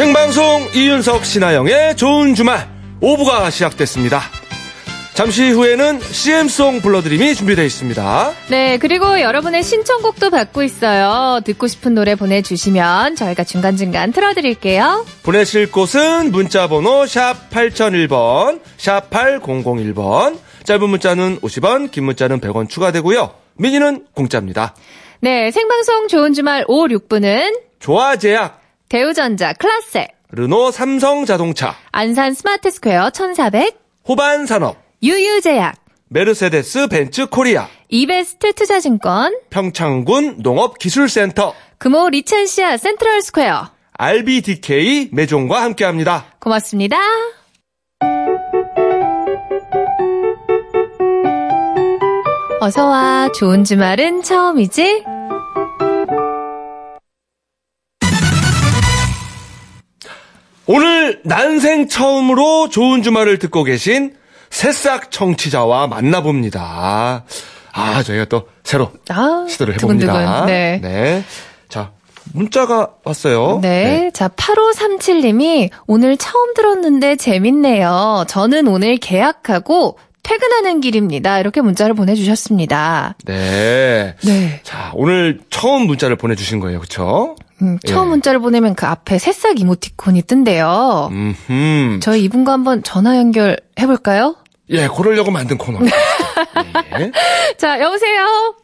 생방송 이윤석 신하영의 좋은 주말 5부가 시작됐습니다. 잠시 후에는 CM송 불러드림이 준비되어 있습니다. 네, 그리고 여러분의 신청곡도 받고 있어요. 듣고 싶은 노래 보내주시면 저희가 중간중간 틀어드릴게요. 보내실 곳은 문자번호 샵 8001번, 샵 8001번, 짧은 문자는 50원, 긴 문자는 100원 추가되고요. 미니는 공짜입니다. 네, 생방송 좋은 주말 5, 6부는 조아제약, 대우전자 클라세, 르노 삼성자동차, 안산 스마트스퀘어 1400, 호반산업, 유유제약, 메르세데스 벤츠 코리아, 이베스트 투자증권, 평창군 농업기술센터, 금호 리첸시아 센트럴스퀘어. RBDK 매종과 함께합니다. 고맙습니다. 어서와 좋은 주말은 처음이지? 오늘 난생 처음으로 좋은 주말을 듣고 계신 새싹 청취자와 만나봅니다. 아, 저희가 또 새로 아, 시도를 해봅니다. 두근두근. 네. 네. 자, 문자가 왔어요. 네. 자, 8537님이 오늘 처음 들었는데 재밌네요. 저는 오늘 계약하고 퇴근하는 길입니다. 이렇게 문자를 보내주셨습니다. 네. 네. 자, 오늘 처음 문자를 보내주신 거예요. 그쵸? 음, 처음 예. 문자를 보내면 그 앞에 새싹 이모티콘이 뜬대요. 음흠. 저희 이분과 한번 전화 연결해 볼까요? 예, 그러려고 만든 코너. 예. 자, 여보세요?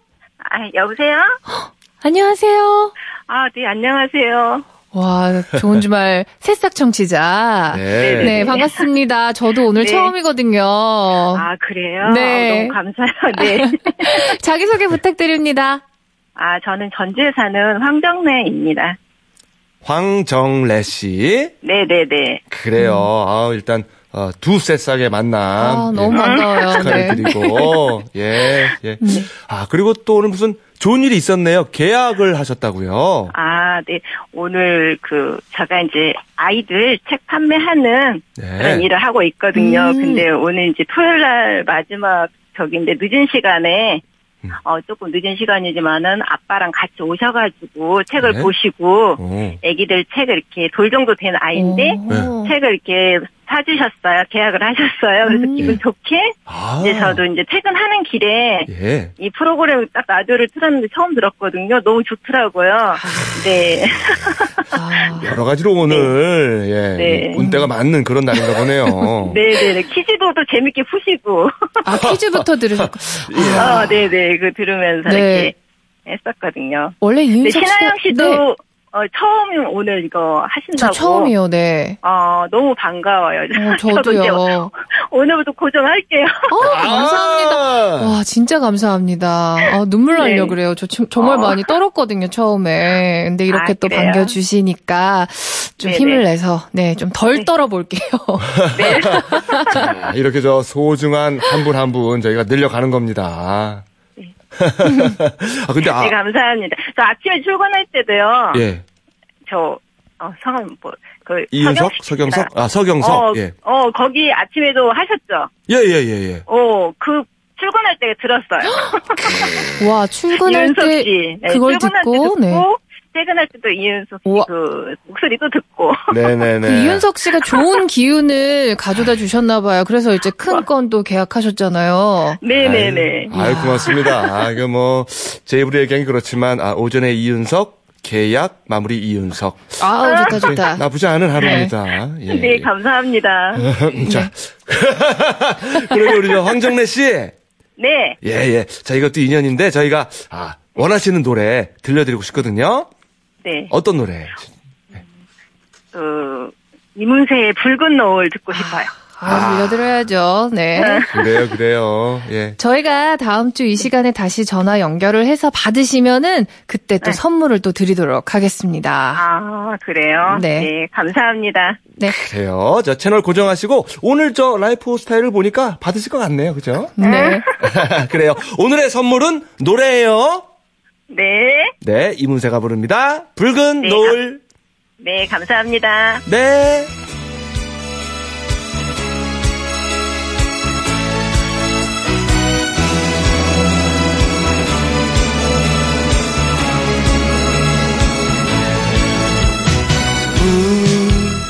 아, 여보세요? 안녕하세요? 아, 네, 안녕하세요. 와, 좋은 주말 새싹 청취자. 네. 네, 반갑습니다. 저도 오늘 네. 처음이거든요. 아, 그래요? 네. 아, 너무 감사해요. 네. 자기소개 부탁드립니다. 아, 저는 전주에 사는 황정래입니다. 황정래 씨. 네네네. 그래요. 아, 일단, 어, 두 새싹의 만남. 아, 너무 예. 반가워요. 네. 축하드리고, 예, 예. 아, 그리고 또 오늘 무슨 좋은 일이 있었네요. 계약을 하셨다고요. 아, 네. 오늘 그, 제가 이제 아이들 책 판매하는 네. 그런 일을 하고 있거든요. 음. 근데 오늘 이제 토요일 날 마지막 저기인데 늦은 시간에 음. 어, 조금 늦은 시간이지만은 아빠랑 같이 오셔가지고 책을 네. 보시고 오. 애기들 책을 이렇게 돌 정도 된 아이인데 오. 책을 이렇게 사주셨어요. 계약을 하셨어요. 그래서 음. 기분 좋게 아. 이제 저도 이제 퇴근하는 길에 예. 이 프로그램을 딱 라디오를 틀었는데 처음 들었거든요. 너무 좋더라고요. 네. 아, 여러 가지로 오늘, 예. 네. 운때가 맞는 그런 날인가 보네요. 네네네. 퀴즈도 또 재밌게 푸시고. 아, 퀴즈부터 들으셨고. 어, 네네. 그 들으면서 네. 이렇게 했었거든요. 원래 네, 씨가 신하영 씨도 네, 어, 처음 오늘 이거 저 하신다고. 처음이요, 네. 어, 너무 반가워요. 어, 저도 저도요. 오늘부터 고정할게요. 어, 감사합니다. 아. 와, 진짜 감사합니다. 아, 눈물 날려 네. 그래요. 저 좀- 정말 어. 많이 떨었거든요, 처음에. 근데 이렇게 아, 또 그래요? 반겨주시니까 좀 네네. 힘을 내서, 네, 좀덜 네. 떨어볼게요. 네. 자, 이렇게 저 소중한 한 분 한분 저희가 늘려가는 겁니다. 아, 근데 아, 네, 감사합니다. 저 아침에 출근할 때도요. 예. 저, 어, 성함 뭐, 그. 이윤석? 서경석? 아, 서경석? 어, 예. 어, 거기 아침에도 하셨죠? 예, 예, 예, 예. 어, 그, 출근할 때 들었어요. 와, 출근할 때 씨. 네, 그걸 출근할 때 듣고, 듣고, 네. 퇴근할 때도 이윤석 씨 우와. 그, 목소리도 듣고. 네네네. 그 이윤석 씨가 좋은 기운을 가져다 주셨나 봐요. 그래서 이제 큰 건도 계약하셨잖아요. 네네네. 아유, 고맙습니다. 아, 이거 뭐, 제 입으로 얘기하기 그렇지만, 아, 오전에 이윤석, 계약, 마무리 이윤석. 아우, 좋다, 좋다. 나쁘지 않은 하루입니다. 예. 네, 감사합니다. 자. 그러게 우리 저 황정래 씨. 네. 예, 예. 자, 이것도 인연인데, 저희가, 아, 원하시는 노래 들려드리고 싶거든요. 네. 어떤 노래? 그, 이문세의 붉은 노을 듣고 싶어요. 아, 불러드려야죠. 네. 그래요, 그래요. 예. 저희가 다음 주 이 시간에 다시 전화 연결을 해서 받으시면은 그때 또 네. 선물을 또 드리도록 하겠습니다. 아, 그래요? 네. 네. 감사합니다. 네. 그래요. 저 채널 고정하시고, 오늘 저 라이프 스타일을 보니까 받으실 것 같네요. 그죠? 네. 그래요. 오늘의 선물은 노래예요. 네. 네, 이문세가 부릅니다. 붉은 네, 노을. 네, 감사합니다. 네.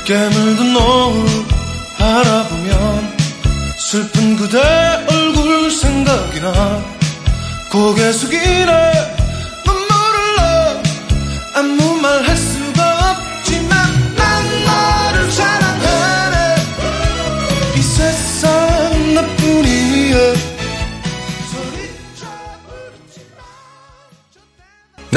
깨물든 노을 바라보면 슬픈 그대 얼굴 생각이 나 고개 숙이네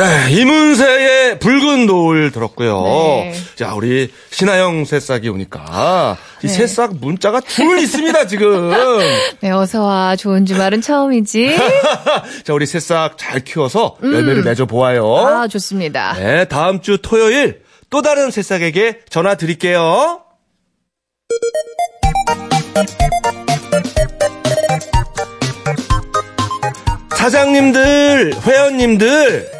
네, 이문세의 붉은 노을 들었고요. 네. 자, 우리 신하영 새싹이 오니까 이 네. 새싹 문자가 줄 있습니다, 지금. 네, 어서와. 좋은 주말은 처음이지. 자, 우리 새싹 잘 키워서 열매를 맺어 보아요. 음. 아, 좋습니다. 네, 다음 주 토요일 또 다른 새싹에게 전화 드릴게요. 사장님들, 회원님들,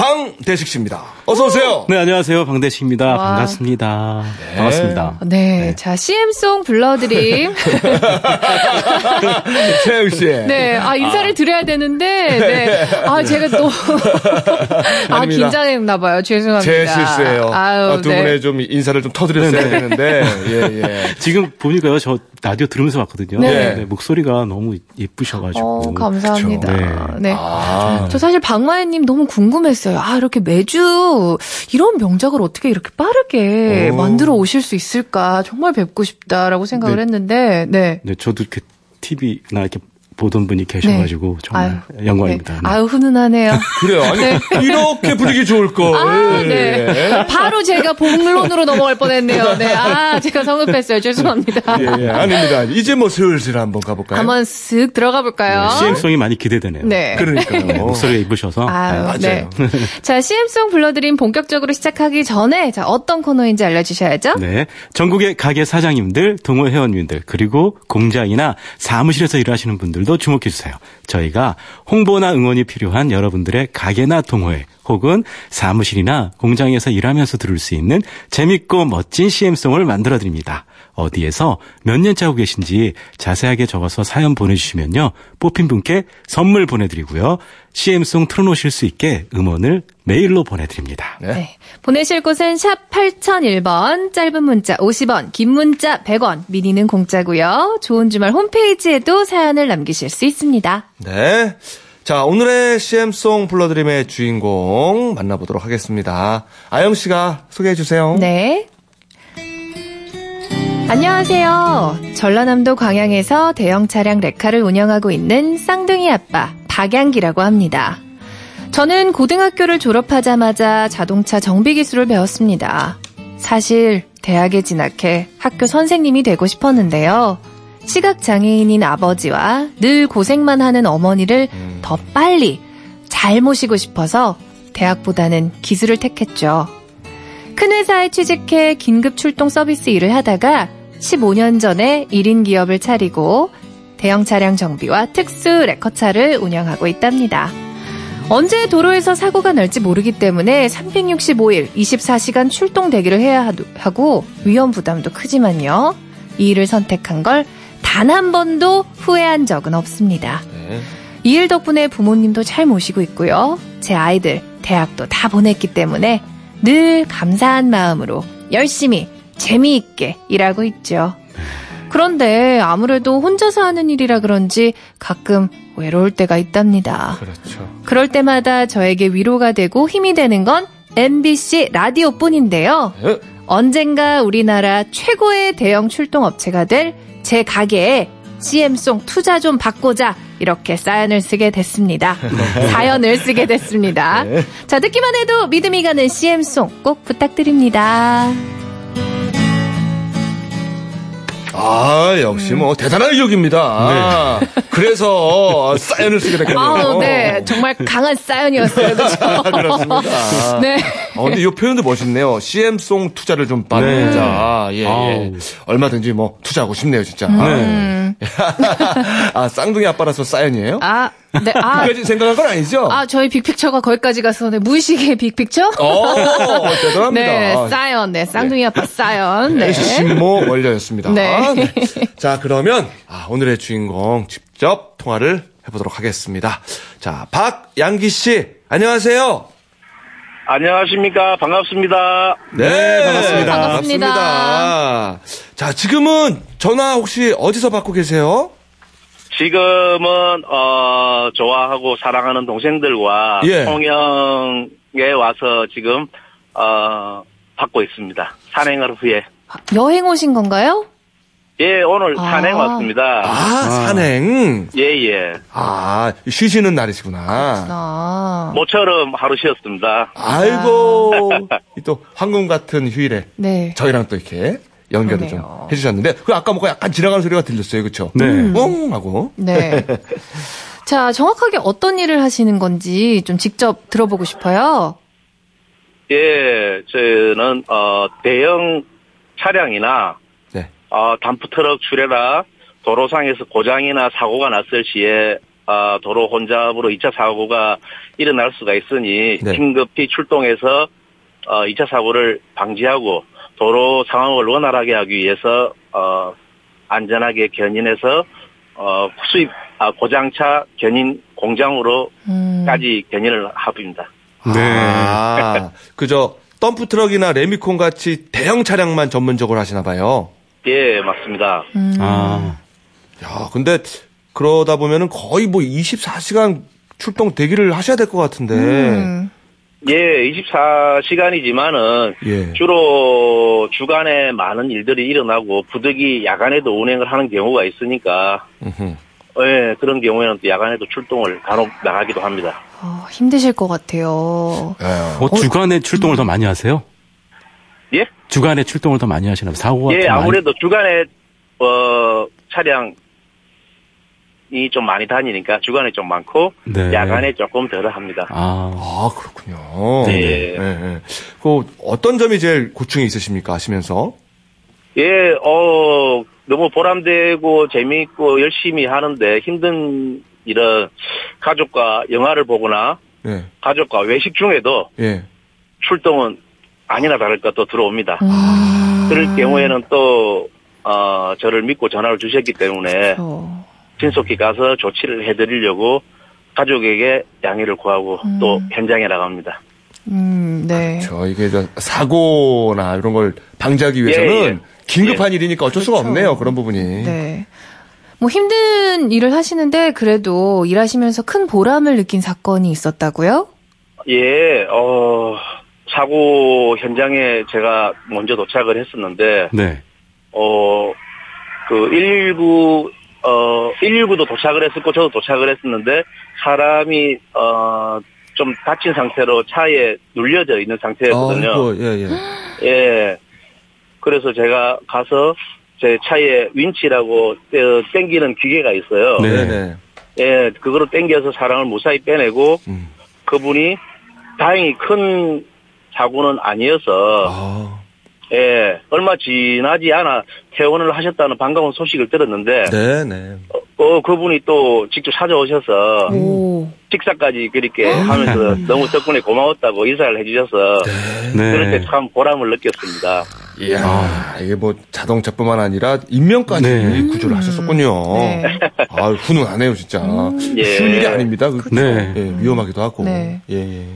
방대식 씨입니다. 어서 오세요. 네, 안녕하세요. 방대식입니다. 와. 반갑습니다. 반갑습니다. 네, 자, CM송 불러드림. 최영 씨. 네, 아, 인사를 드려야 되는데, 네. 아, 제가 또, 아. 긴장했나봐요. 죄송합니다. 제 실수예요. 아유, 아, 두 네. 분의 좀 인사를 좀 터드렸어야 되는데, 예, 예. 지금 보니까요, 저 라디오 들으면서 왔거든요. 네. 목소리가 너무 예쁘셔가지고. 어, 감사합니다. 그쵸. 네. 아, 저 사실 박마애님 너무 궁금했어요. 아, 이렇게 매주 이런 명작을 어떻게 이렇게 빠르게 오. 만들어 오실 수 있을까. 정말 뵙고 싶다라고 생각을 네. 했는데, 네. 네, 저도 이렇게 TV나 이렇게 보던 분이 계셔가지고 정말 영광입니다. 네. 네. 아유, 훈훈하네요. 그래요. 아니, 이렇게 분위기 좋을 걸. 아, 예. 네. 바로 제가 본론으로 넘어갈 뻔했네요. 네. 아, 제가 성급했어요. 죄송합니다. 예, 예, 아닙니다. 이제 뭐 슬슬 한번 가볼까요? 한번 쓱 들어가 볼까요? CM송이 많이 기대되네요. 네. 그러니까요. 네, 목소리가 이쁘셔서. 아유, 맞아요. 네. 자, CM송 불러드림 본격적으로 시작하기 전에, 자, 어떤 코너인지 알려주셔야죠? 네. 전국의 가게 사장님들, 동호 회원님들, 그리고 공장이나 사무실에서 일하시는 분들도 주목해 주세요. 저희가 홍보나 응원이 필요한 여러분들의 가게나 동호회 혹은 사무실이나 공장에서 일하면서 들을 수 있는 재밌고 멋진 CM송을 만들어 드립니다. 어디에서 몇 년째 하고 계신지 자세하게 적어서 사연 보내주시면요. 뽑힌 분께 선물 보내드리고요. CM송 틀어놓으실 수 있게 음원을 메일로 보내드립니다. 네. 네. 보내실 곳은 샵 8001번, 짧은 문자 50원, 긴 문자 100원, 미니는 공짜고요. 좋은 주말 홈페이지에도 사연을 남기실 수 있습니다. 네. 자, 오늘의 CM송 불러드림의 주인공 만나보도록 하겠습니다. 아영 씨가 소개해 주세요. 네. 안녕하세요. 전라남도 광양에서 대형 차량 레카를 운영하고 있는 쌍둥이 아빠 박양기라고 합니다. 저는 고등학교를 졸업하자마자 자동차 정비 기술을 배웠습니다. 사실 대학에 진학해 학교 선생님이 되고 싶었는데요. 시각 장애인인 아버지와 늘 고생만 하는 어머니를 더 빨리 잘 모시고 싶어서 대학보다는 기술을 택했죠. 큰 회사에 취직해 긴급 출동 서비스 일을 하다가 15년 전에 1인 기업을 차리고 대형 차량 정비와 특수 레커차를 운영하고 있답니다. 언제 도로에서 사고가 날지 모르기 때문에 365일 24시간 출동 대기를 해야 하고 위험 부담도 크지만요. 이 일을 선택한 걸 단 한 번도 후회한 적은 없습니다. 네. 이일 덕분에 부모님도 잘 모시고 있고요. 제 아이들 대학도 다 보냈기 때문에 늘 감사한 마음으로 열심히 재미있게 일하고 있죠. 그런데 아무래도 혼자서 하는 일이라 그런지 가끔 외로울 때가 있답니다. 그렇죠. 그럴 때마다 저에게 위로가 되고 힘이 되는 건 MBC 라디오뿐인데요. 예. 언젠가 우리나라 최고의 대형 출동 업체가 될 제 가게에 CM송 투자 좀 받고자 이렇게 사연을 쓰게 됐습니다. 사연을 쓰게 됐습니다. 네. 자, 듣기만 해도 믿음이 가는 CM송 꼭 부탁드립니다. 아, 역시 뭐 대단한 의욕입니다. 그래서 사연을 쓰게 됐겠네요. 아우, 네. 정말 강한 사연이었어요. 그렇죠? 그렇습니다. 네. 어, 근데 이 표현도 멋있네요. CM송 투자를 좀 네. 받자. 예, 예. 얼마든지 뭐 투자하고 싶네요, 진짜. 네. 아, 쌍둥이 아빠라서 사연이에요? 아, 네, 아, 그까지 생각한 건 아니죠? 아, 저희 빅픽처가 거기까지 가서, 네, 무의식의 빅픽처? 어, 대단합니다. 네, 아, 사연, 네, 쌍둥이 아빠 사연, 네. 신모 원료였습니다. 네. 네. 자, 그러면 아, 오늘의 주인공 직접 통화를 해보도록 하겠습니다. 자, 박양기 씨, 안녕하세요. 안녕하십니까. 반갑습니다. 네, 반갑습니다. 반갑습니다. 반갑습니다. 자, 지금은 전화 혹시 어디서 받고 계세요? 지금은, 어, 좋아하고 사랑하는 동생들과 예. 통영에 와서 지금, 어, 받고 있습니다. 산행을 후에. 여행 오신 건가요? 예, 오늘 아. 산행 왔습니다. 아, 산행. 예, 예. 아, 쉬시는 날이시구나. 아, 모처럼 하루 쉬었습니다. 아이고, 이또 황금 같은 휴일에 네. 저희랑 또 이렇게 연결을 그러네요. 좀 해주셨는데, 그 아까 뭔가 약간 지나가는 소리가 들렸어요, 그쵸? 네. 웅! 하고. 네. 자, 정확하게 어떤 일을 하시는 건지 좀 직접 들어보고 싶어요. 예, 저는, 어, 대형 차량이나, 네. 어, 단프트럭 출애라 도로상에서 고장이나 사고가 났을 시에 어, 도로 혼잡으로 2차 사고가 일어날 수가 있으니 네. 긴급히 출동해서 어, 2차 사고를 방지하고 도로 상황을 원활하게 하기 위해서 어, 안전하게 견인해서 어, 수입 아, 고장차 견인 공장으로까지 음. 견인을 합니다. 네. 아, 그저 덤프 트럭이나 레미콘 같이 대형 차량만 전문적으로 하시나 봐요. 예, 맞습니다. 음. 아. 야, 근데 그러다 보면은 거의 뭐 24시간 출동 대기를 하셔야 될 것 같은데. 음. 예, 24시간이지만은 예. 주로 주간에 많은 일들이 일어나고 부득이 야간에도 운행을 하는 경우가 있으니까 음흠. 예, 그런 경우에는 또 야간에도 출동을 간혹 나가기도 합니다. 어, 힘드실 것 같아요. 예. 어, 주간에 출동을 더 많이 하세요? 예? 주간에 출동을 더 많이 하시나 봐요. 사고가 예, 더 많이- 아무래도 주간에 어 차량 이 좀 많이 다니니까 주간에 좀 많고 네. 야간에 조금 덜 합니다. 아. 아, 그렇군요. 네. 예, 예. 그 어떤 점이 제일 고충이 있으십니까? 하시면서? 예, 어 너무 보람되고 재미있고 열심히 하는데 힘든 일은 가족과 영화를 보거나 예. 가족과 외식 중에도 예. 출동은 아니나 다를까 또 들어옵니다. 음. 그럴 경우에는 또, 어, 저를 믿고 전화를 주셨기 때문에 어. 신속히 가서 조치를 해드리려고 가족에게 양해를 구하고 또 현장에 나갑니다. 음, 네. 저 이게 저 사고나 이런 걸 방지하기 위해서는 예, 예. 긴급한 일이니까 어쩔 수가 그렇죠. 없네요. 그런 부분이. 네. 뭐 힘든 일을 하시는데 그래도 일하시면서 큰 보람을 느낀 사건이 있었다고요? 예, 어, 사고 현장에 제가 먼저 도착을 했었는데, 네. 어, 그 119, 어, 119도 도착을 했었고, 저도 도착을 했었는데, 사람이, 어, 좀 다친 상태로 차에 눌려져 있는 상태였거든요. 아이고, 예, 예. 예. 그래서 제가 가서 제 차에 윈치라고 어, 땡기는 기계가 있어요. 네. 네, 네. 예, 그거로 땡겨서 사람을 무사히 빼내고 음. 그분이 다행히 큰 사고는 아니어서 아, 예, 얼마 지나지 않아 퇴원을 하셨다는 반가운 소식을 들었는데 네, 네. 어, 어, 그분이 또 직접 찾아오셔서 오. 식사까지 그렇게 하면서 너무 덕분에 고마웠다고 인사를 해주셔서 그럴 네. 때참 보람을 느꼈습니다. 이야, 이게 뭐 자동차뿐만 아니라 인명까지 네. 구조를 하셨었군요. 네. 아, 훈훈하네요, 진짜. 예. 쉬운 일이 아닙니다. 그, 네. 예, 위험하기도 하고. 네. 예, 예.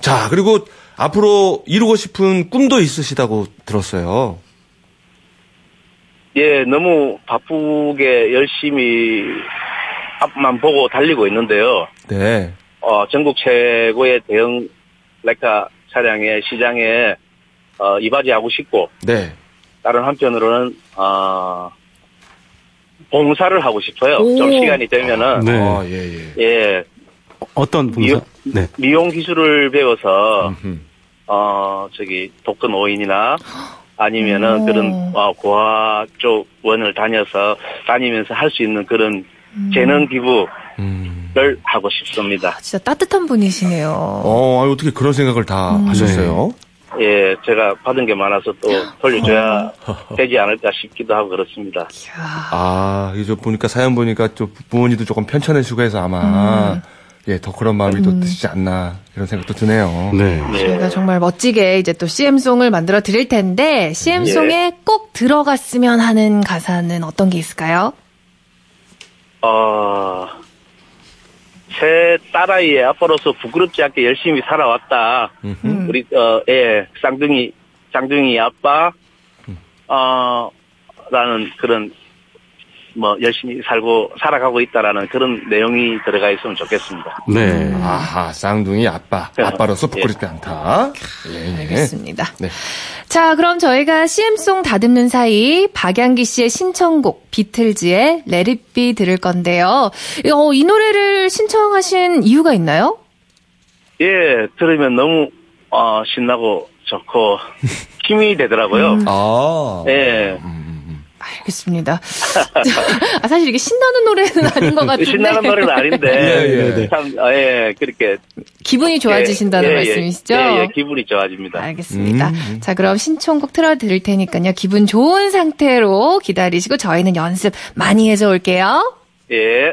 자, 그리고 앞으로 이루고 싶은 꿈도 있으시다고 들었어요. 예, 너무 바쁘게 열심히 앞만 보고 달리고 있는데요. 네. 어, 전국 최고의 대형 레카 차량의 시장에 어, 이바지하고 싶고 네. 다른 한편으로는 어, 봉사를 하고 싶어요. 오. 좀 시간이 되면은 네. 아, 예, 예. 예 어떤 봉사? 미용- 네. 미용 기술을 배워서 음흠. 어 저기 독근 오인이나 아니면은 오. 그런 어, 고아 쪽 원을 다녀서 다니면서 할 수 있는 그런 재능 기부 음. 하고 싶습니다. 진짜 따뜻한 분이시네요. 어, 아니, 어떻게 그런 생각을 다 음. 하셨어요? 예, 제가 받은 게 많아서 또 돌려줘야 되지 않을까 싶기도 하고 그렇습니다. 아, 이제 보니까 사연 보니까 좀 부모님도 조금 편찮으시고 해서 아마 음. 예, 더 그런 마음이 또 드시지 않나 이런 생각도 드네요. 네. 저희가 예, 정말 멋지게 이제 또 CM송을 만들어 드릴 텐데, CM송에 예. 꼭 들어갔으면 하는 가사는 어떤 게 있을까요? 어, 제 딸아이의 아빠로서 부끄럽지 않게 열심히 살아왔다. 우리, 어, 예, 쌍둥이, 쌍둥이 아빠, 어, 라는 그런, 뭐, 열심히 살고, 살아가고 있다라는 그런 내용이 들어가 있으면 좋겠습니다. 네. 아하, 쌍둥이 아빠. 아빠로서 부끄럽지 않다. 예, 예. 알겠습니다. 네. 자, 그럼 저희가 CM송 다듬는 사이 박양기 씨의 신청곡 비틀즈의 Let It Be 들을 건데요. 어, 이 노래를 신청하신 이유가 있나요? 예, 들으면 너무, 어, 신나고 좋고, 힘이 되더라고요. 아. 예, 알겠습니다. 아, 사실 이게 신나는 노래는 아닌 것 같은데. 신나는 노래는 아닌데, 예, 예. 참, 어, 예, 그렇게. 기분이 좋아지신다는 예, 예, 말씀이시죠? 예, 예, 기분이 좋아집니다. 알겠습니다. 자, 그럼 신청곡 틀어드릴 테니까요. 기분 좋은 상태로 기다리시고 저희는 연습 많이 해서 올게요. 예.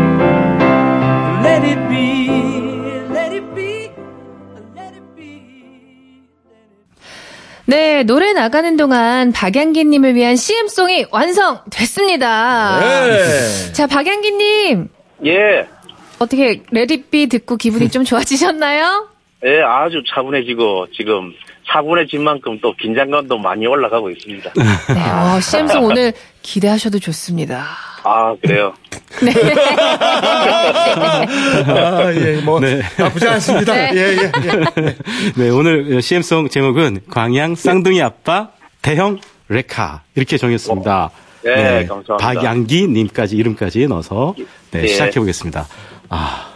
네, 노래 나가는 동안 박양기님을 위한 CM송이 완성됐습니다. 네. 자, 박양기님. 예. 어떻게 레디비 듣고 기분이 좀 좋아지셨나요? 예, 아주 차분해지고, 지금, 차분해진 만큼 또 긴장감도 많이 올라가고 있습니다. 네, 어, CM송 오늘 기대하셔도 좋습니다. 아, 그래요. 아, 예, 뭐, 네. 나쁘지 않습니다. 네. 예, 예, 예. 네, 오늘 CM송 제목은 광양 쌍둥이 아빠 대형 레카 이렇게 정했습니다. 네, 감사합니다. 박양기 님까지 이름까지 넣어서 네, 네. 시작해 보겠습니다. 아,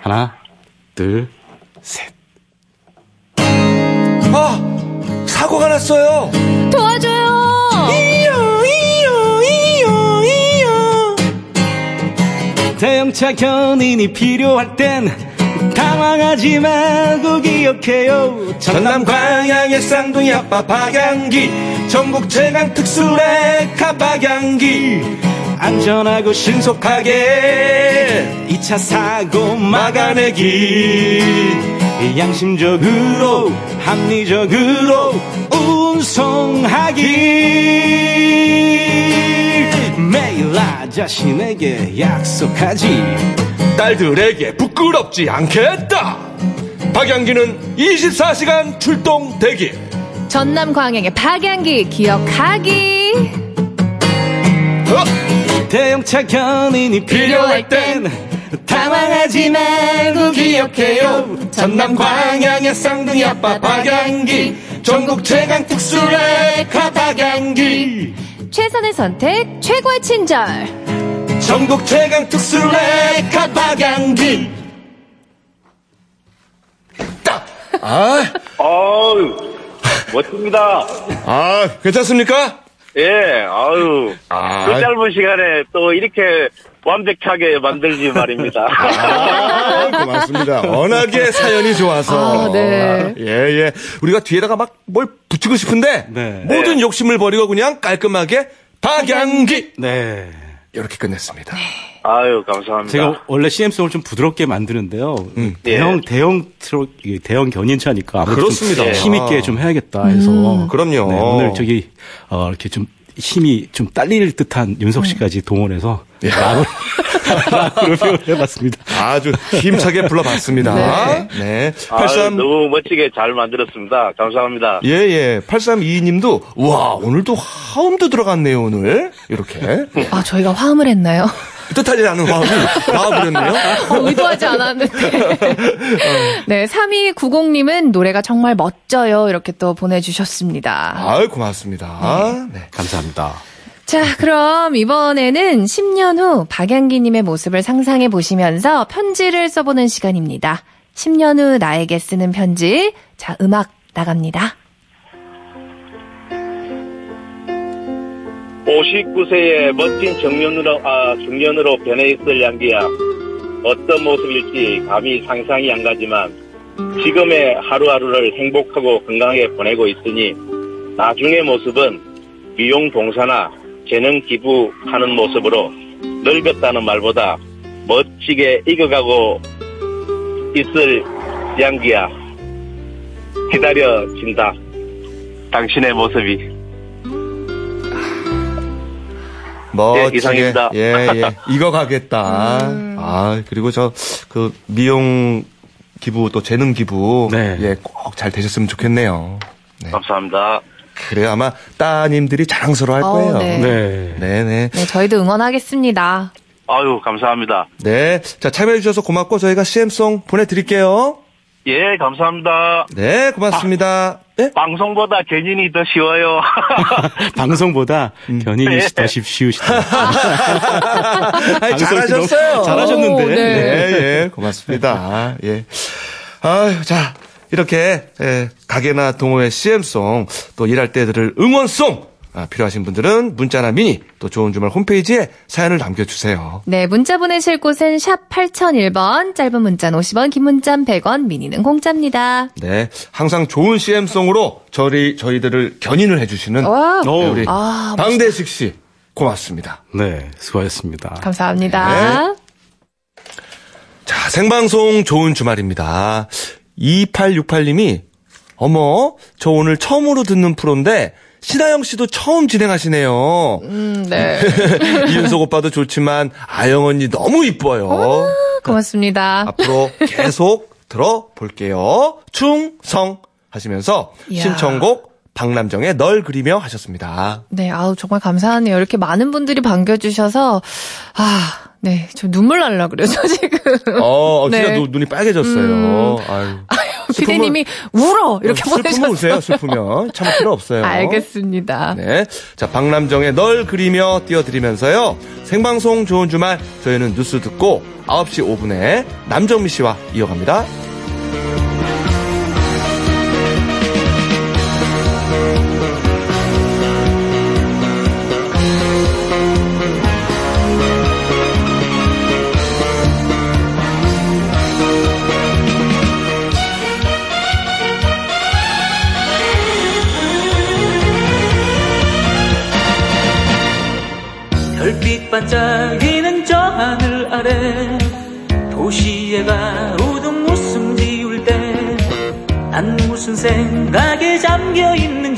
하나, 둘, 셋. 아, 사고가 났어요. 도와줘요! 대형차 견인이 필요할 땐 당황하지 말고 기억해요. 전남 광양의 쌍둥이 아빠 박양기 전국 최강 특수레카 박양기 안전하고 신속하게 2차 사고 막아내기 양심적으로 합리적으로 운송하기. 매일 나 자신에게 약속하지. 딸들에게 부끄럽지 않겠다. 박양기는 24시간 출동 대기. 전남 광양의 박양기 기억하기. 어? 대형차 견인이 필요할 땐 당황하지 말고 기억해요 전남 광양의 쌍둥이 아빠 박양기 전국 최강 특수레카 박양기 최선의 선택, 최고의 친절. 전국 최강 특수레카 박양기 딱! 아, 어우, 멋집니다. 아, 괜찮습니까? 예, 아유. 아. 그 짧은 시간에 또 이렇게 완벽하게 만들지 말입니다. 아, 고맙습니다. 워낙에 사연이 좋아서. 아, 네. 예, 예. 우리가 뒤에다가 막 뭘 붙이고 싶은데, 네. 모든 욕심을 버리고 그냥 깔끔하게 박양기! 네 이렇게 끝냈습니다. 아유, 감사합니다. 제가 원래 CM송을 좀 부드럽게 만드는데요. 대형 예. 대형 트럭 대형 견인차니까 아무래도 그렇습니다. 좀 힘있게 좀 해야겠다 해서 그럼요. 네, 오늘 저기 어, 이렇게 좀 힘이 좀 딸릴 듯한 윤석 씨까지 동원해서 마무리 락으로 표현해봤습니다. 아주 힘차게 불러봤습니다. 네. 네. 아, 83 너무 멋지게 잘 만들었습니다. 감사합니다. 예, 예. 8322님도, 와, 오늘도 화음도 들어갔네요, 오늘. 이렇게. 아, 저희가 화음을 했나요? 뜻하지 않은 화음이 나와버렸네요. 어, 의도하지 않았는데. 네, 3290님은 노래가 정말 멋져요. 이렇게 또 보내주셨습니다. 아유, 고맙습니다. 네. 감사합니다. 자, 그럼 이번에는 10년 후 박양기님의 모습을 상상해 보시면서 편지를 써보는 시간입니다. 10년 후 나에게 쓰는 편지. 자, 음악 나갑니다. 59세의 멋진 정년으로, 아, 중년으로 변해 있을 양기야. 어떤 모습일지 감히 상상이 안 가지만 지금의 하루하루를 행복하고 건강하게 보내고 있으니 나중의 모습은 미용 봉사나 재능 기부하는 모습으로 늙었다는 말보다 멋지게 익어가고 있을 양기야. 기다려진다. 당신의 모습이. 멋지게. 예, 이상입니다. 예, 예. 이거 가겠다. 음. 아, 그리고 저, 그, 미용 기부, 또 재능 기부. 네. 예, 꼭 잘 되셨으면 좋겠네요. 네. 감사합니다. 그래요. 아마 따님들이 자랑스러워 할 어, 거예요. 네. 네. 네 네. 네, 저희도 응원하겠습니다. 아유, 감사합니다. 네. 자, 참여해주셔서 고맙고 저희가 CM송 보내드릴게요. 예, 감사합니다. 네, 고맙습니다. 네? 방송보다 견인이 더 쉬워요. 방송보다 견인이 네. 더 쉽- 쉬우시다. 아니, 잘하셨어요. 잘하셨는데. 오, 네. 네, 예, 고맙습니다. 예. 아유, 자, 이렇게, 예, 가게나 동호회 CM송, 또 일할 때 들을 응원송, 아, 필요하신 분들은 문자나 미니, 또 좋은 주말 홈페이지에 사연을 남겨주세요. 네, 문자 보내실 곳은 샵 8001번, 짧은 문자는 50원, 긴 문자는 100원, 미니는 공짜입니다. 네. 항상 좋은 CM송으로 저희, 저희들을 견인을 해주시는 와, 네, 오, 우리 아, 방대식 씨, 고맙습니다. 네, 수고하셨습니다. 감사합니다. 자, 생방송 좋은 주말입니다. 2868님이, 어머, 저 오늘 처음으로 듣는 프로인데, 신하영 씨도 처음 진행하시네요. 음, 네. 이윤석 오빠도 좋지만, 아영 언니 너무 이뻐요. 고맙습니다. 앞으로 계속 들어볼게요. 충성! 하시면서, 이야. 신청곡, 박남정의 널 그리며 하셨습니다. 네, 아우, 정말 감사하네요. 이렇게 많은 분들이 반겨주셔서, 아, 네, 저 눈물 날라 그래요, 저 지금. 어, 진짜 네. 눈, 눈이 빨개졌어요. 아유. 피디님이 울어! 이렇게 슬프면 보내셨어요. 우세요, 슬프면. 참을 필요 없어요. 알겠습니다. 네. 자, 박남정의 널 그리며 띄워드리면서요. 생방송 좋은 주말 저희는 뉴스 듣고 9시 5분에 남정미 씨와 이어갑니다. 생각에 잠겨 있는